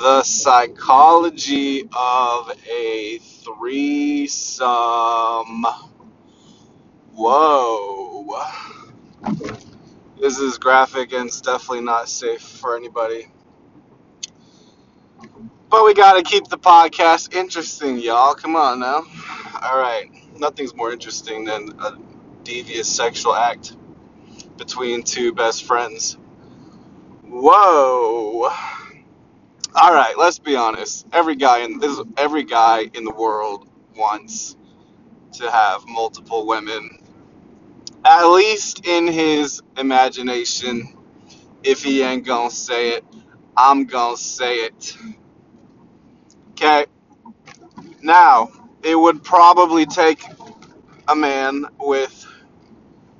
The psychology of a threesome. Whoa. This is graphic and it's definitely not safe for anybody. But we gotta keep the podcast interesting, y'all. Come on now. Alright. Nothing's more interesting than a devious sexual act between two best friends. Whoa. All right, let's be honest. Every guy in this every guy in the world wants to have multiple women at least in his imagination. If he ain't gonna say it, I'm gonna say it. Okay. Now, it would probably take a man with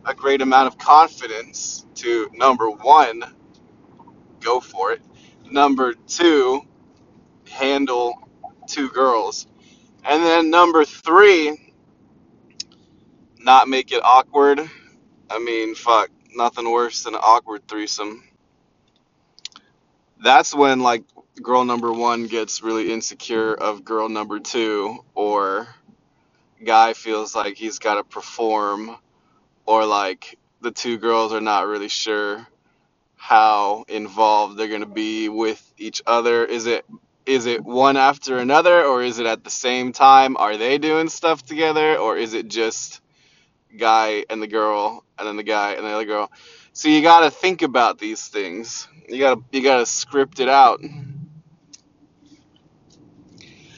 a great amount of confidence to number 1, go for it. Number 2, handle two girls. And then number three, not make it awkward. I mean, fuck, nothing worse than an awkward threesome. That's when, like, girl number one gets really insecure of girl number two, or guy feels like he's got to perform, or like the two girls are not really sure how involved they're going to be with each other. Is it is it one after another or is it at the same time? Are they doing stuff together or is it just guy and the girl and then the guy and the other girl? So you got to think about these things. You got to you got to script it out.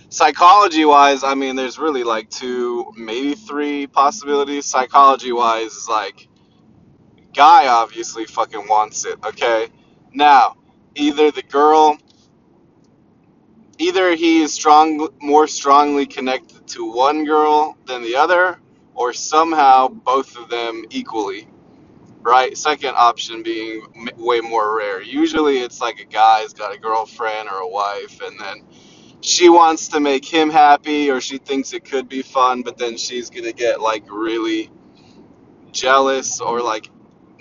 Psychology wise, I mean there's really like two, maybe three possibilities. Psychology wise is like guy obviously fucking wants it, okay? Now, either the girl either he is strong more strongly connected to one girl than the other or somehow both of them equally right second option being way more rare usually it's like a guy's got a girlfriend or a wife and then she wants to make him happy or she thinks it could be fun but then she's gonna get like really jealous or like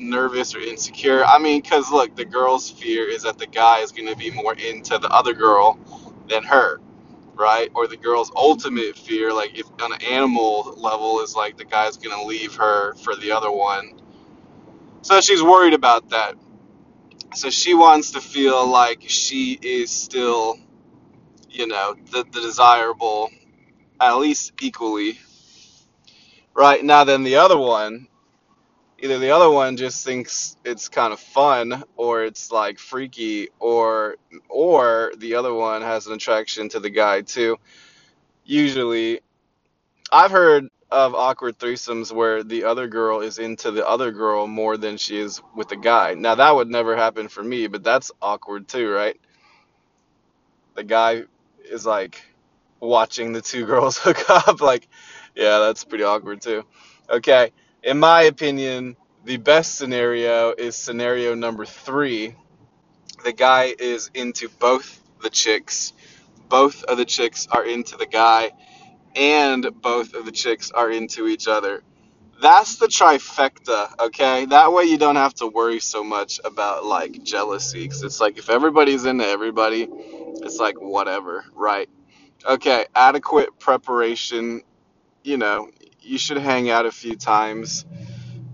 nervous or insecure i mean because look the girl's fear is that the guy is gonna be more into the other girl than her right? Or the girl's ultimate fear, like if on an animal level, is like the guy's gonna leave her for the other one. So she's worried about that. So she wants to feel like she is still, you know, the, the desirable, at least equally. Right now, then the other one, either the other one just thinks it's kind of fun, or it's like freaky, or or the other one has an attraction to the guy too. Usually, I've heard of awkward threesomes where the other girl is into the other girl more than she is with the guy. Now that would never happen for me, but that's awkward too, right? The guy is like watching the two girls hook up like yeah, that's pretty awkward too. Okay, in my opinion, the best scenario is scenario number 3. The guy is into both the chicks. Both of the chicks are into the guy and both of the chicks are into each other. That's the trifecta, okay? That way you don't have to worry so much about like jealousy cuz it's like if everybody's into everybody, it's like whatever, right? Okay, adequate preparation, you know, you should hang out a few times.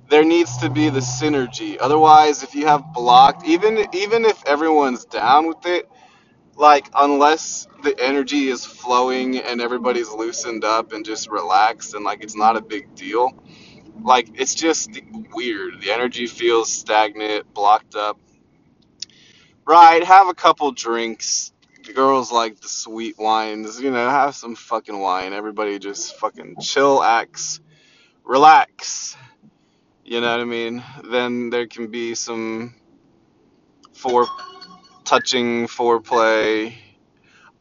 There needs to be the synergy. Otherwise, if you have blocked, even even if everyone's down with it, like unless the energy is flowing and everybody's loosened up and just relaxed and like it's not a big deal like it's just weird the energy feels stagnant blocked up right have a couple drinks girls like the sweet wines you know have some fucking wine everybody just fucking chill acts relax you know what i mean then there can be some fore touching foreplay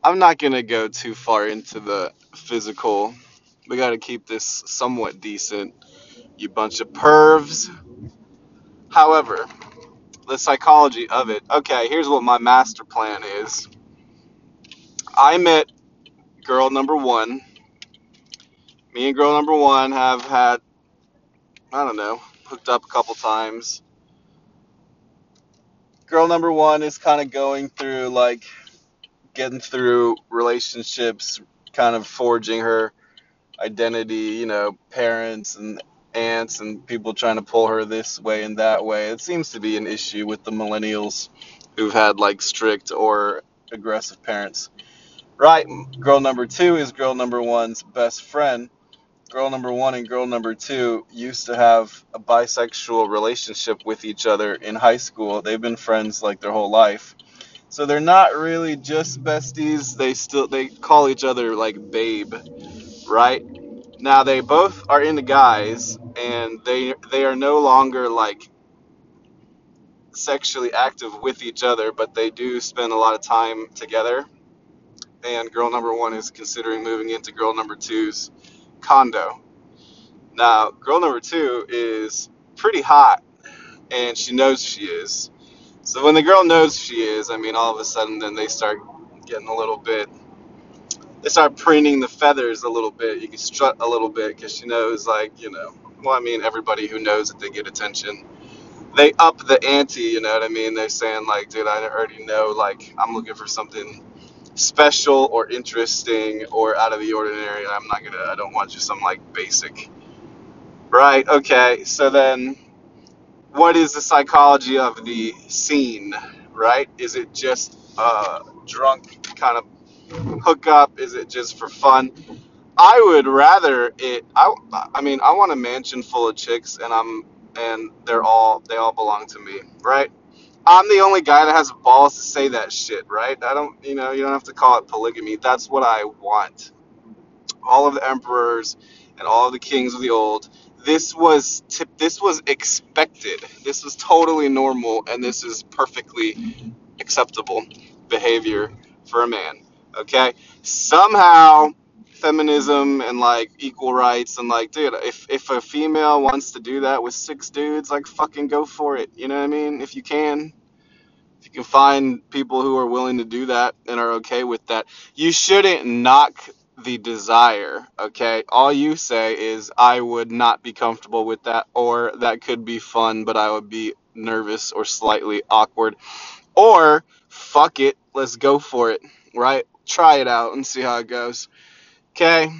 I'm not gonna go too far into the physical. We gotta keep this somewhat decent, you bunch of pervs. However, the psychology of it. Okay, here's what my master plan is. I met girl number one. Me and girl number one have had, I don't know, hooked up a couple times. Girl number one is kind of going through like getting through relationships, kind of forging her identity, you know, parents and aunts and people trying to pull her this way and that way. It seems to be an issue with the millennials who've had like strict or aggressive parents. Right, girl number two is girl number one's best friend. Girl number one and girl number two used to have a bisexual relationship with each other in high school. They've been friends like their whole life. So they're not really just besties. They still they call each other like babe, right? Now they both are into guys and they they are no longer like sexually active with each other, but they do spend a lot of time together. And girl number one is considering moving into girl number two's condo. Now, girl number two is pretty hot and she knows she is. So when the girl knows she is, I mean, all of a sudden, then they start getting a little bit. They start preening the feathers a little bit. You can strut a little bit because she knows, like, you know. Well, I mean, everybody who knows that they get attention, they up the ante. You know what I mean? They're saying, like, dude, I already know, like, I'm looking for something special or interesting or out of the ordinary. I'm not gonna. I don't want just some like basic. Right. Okay. So then what is the psychology of the scene, right? Is it just a drunk kind of hookup? Is it just for fun? I would rather it. I, I mean, I want a mansion full of chicks, and I'm and they're all they all belong to me, right? I'm the only guy that has balls to say that shit, right? I don't, you know, you don't have to call it polygamy. That's what I want. All of the emperors and all of the kings of the old this was this was expected. This was totally normal, and this is perfectly acceptable behavior for a man. Okay, somehow feminism and like equal rights and like, dude, if if a female wants to do that with six dudes, like fucking go for it. You know what I mean? If you can, if you can find people who are willing to do that and are okay with that, you shouldn't knock the desire, okay? All you say is, I would not be comfortable with that, or that could be fun, but I would be nervous or slightly awkward. Or, fuck it, let's go for it, right? Try it out and see how it goes, okay?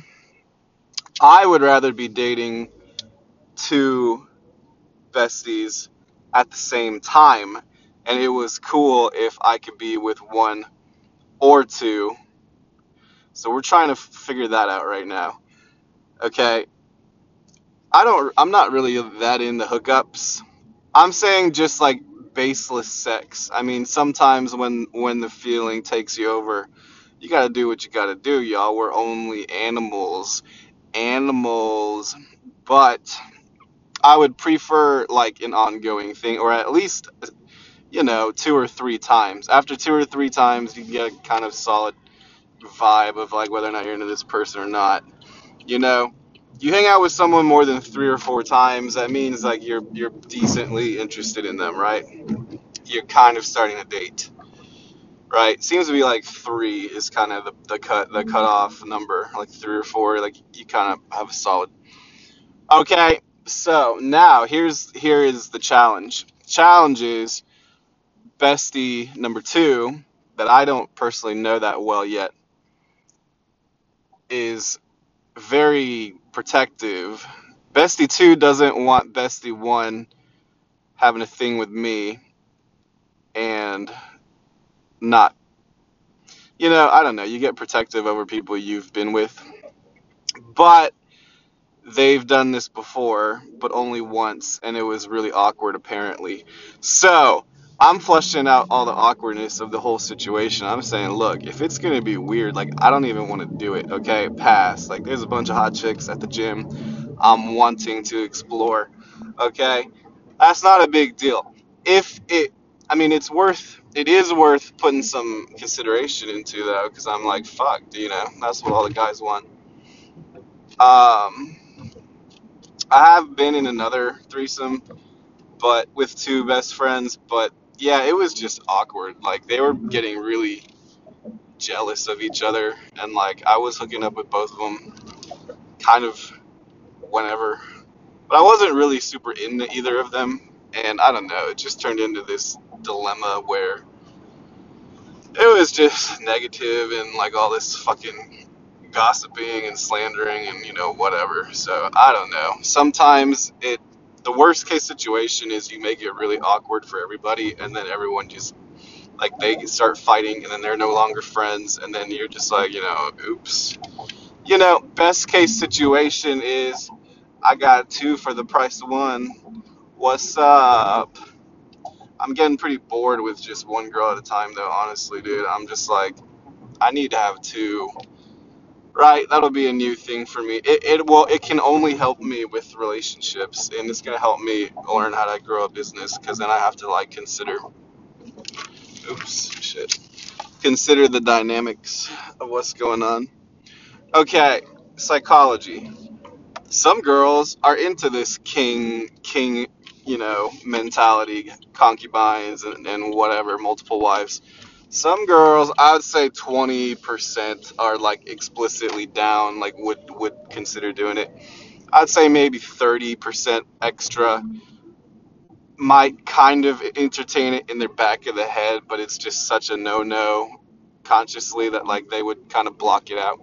I would rather be dating two besties at the same time, and it was cool if I could be with one or two so we're trying to figure that out right now. Okay. I don't I'm not really that into hookups. I'm saying just like baseless sex. I mean, sometimes when when the feeling takes you over, you got to do what you got to do, y'all. We're only animals. Animals. But I would prefer like an ongoing thing or at least you know, two or three times. After two or three times, you get a kind of solid vibe of like whether or not you're into this person or not. You know, you hang out with someone more than three or four times, that means like you're you're decently interested in them, right? You're kind of starting a date, right? Seems to be like three is kind of the, the cut the cutoff number, like three or four, like you kind of have a solid. Okay, so now here's here is the challenge. Challenge is bestie number two that I don't personally know that well yet is very protective. Bestie 2 doesn't want Bestie 1 having a thing with me and not. You know, I don't know. You get protective over people you've been with. But they've done this before, but only once, and it was really awkward apparently. So, I'm flushing out all the awkwardness of the whole situation. I'm saying, look, if it's gonna be weird, like I don't even want to do it. Okay, pass. Like there's a bunch of hot chicks at the gym. I'm wanting to explore. Okay, that's not a big deal. If it, I mean, it's worth. It is worth putting some consideration into though, because I'm like, fuck, do you know, that's what all the guys want. Um, I have been in another threesome, but with two best friends, but yeah, it was just awkward. Like they were getting really jealous of each other, and like I was hooking up with both of them, kind of whenever, but I wasn't really super into either of them, and I don't know. It just turned into this dilemma where it was just negative and like all this fucking gossiping and slandering and you know whatever. So I don't know. Sometimes it the worst case situation is you make it really awkward for everybody and then everyone just like they start fighting and then they're no longer friends and then you're just like, you know, oops. You know, best case situation is I got two for the price of one. What's up? I'm getting pretty bored with just one girl at a time though, honestly, dude. I'm just like I need to have two. Right, that'll be a new thing for me. It, it well, it can only help me with relationships, and it's gonna help me learn how to grow a business. Because then I have to like consider, oops, shit, consider the dynamics of what's going on. Okay, psychology. Some girls are into this king, king, you know, mentality, concubines and, and whatever, multiple wives some girls, I would say 20% are like explicitly down, like would would consider doing it. I'd say maybe 30% extra might kind of entertain it in their back of the head, but it's just such a no-no consciously that like they would kind of block it out.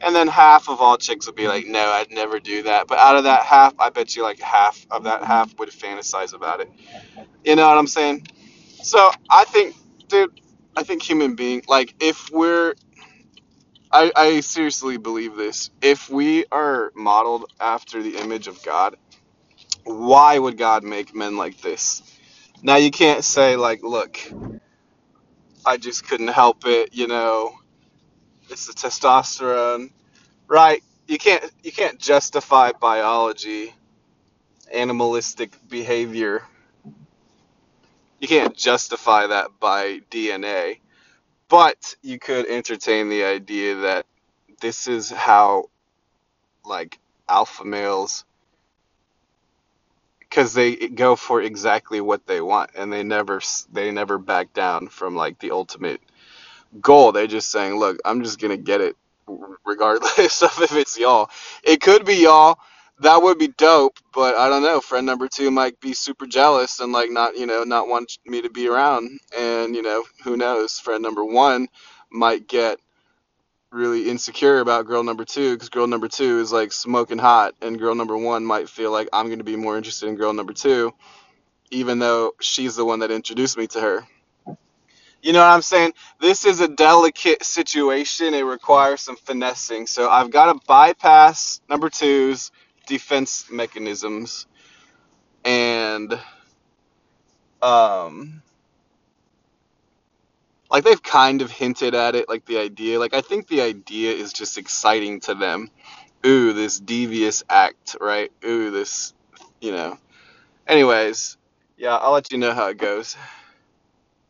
And then half of all chicks would be like, "No, I'd never do that." But out of that half, I bet you like half of that half would fantasize about it. You know what I'm saying? So, I think dude, I think human being like if we're I, I seriously believe this. If we are modeled after the image of God, why would God make men like this? Now you can't say like, look, I just couldn't help it, you know, it's the testosterone. Right. You can't you can't justify biology, animalistic behavior. You can't justify that by DNA. But you could entertain the idea that this is how like alpha males because they go for exactly what they want and they never they never back down from like the ultimate goal. They're just saying look i'm just gonna get it regardless of if it's y'all. It could be y'all. That would be dope but i don't know. Friend number two might be super jealous and like not you know not want me to be around. And you know who knows? Friend number one might get really insecure about girl number two because girl number two is like smoking hot, and girl number one might feel like I'm going to be more interested in girl number two, even though she's the one that introduced me to her. You know what I'm saying? This is a delicate situation. It requires some finessing. So I've got to bypass number two's defense mechanisms and um like they've kind of hinted at it like the idea like i think the idea is just exciting to them ooh this devious act right ooh this you know anyways yeah i'll let you know how it goes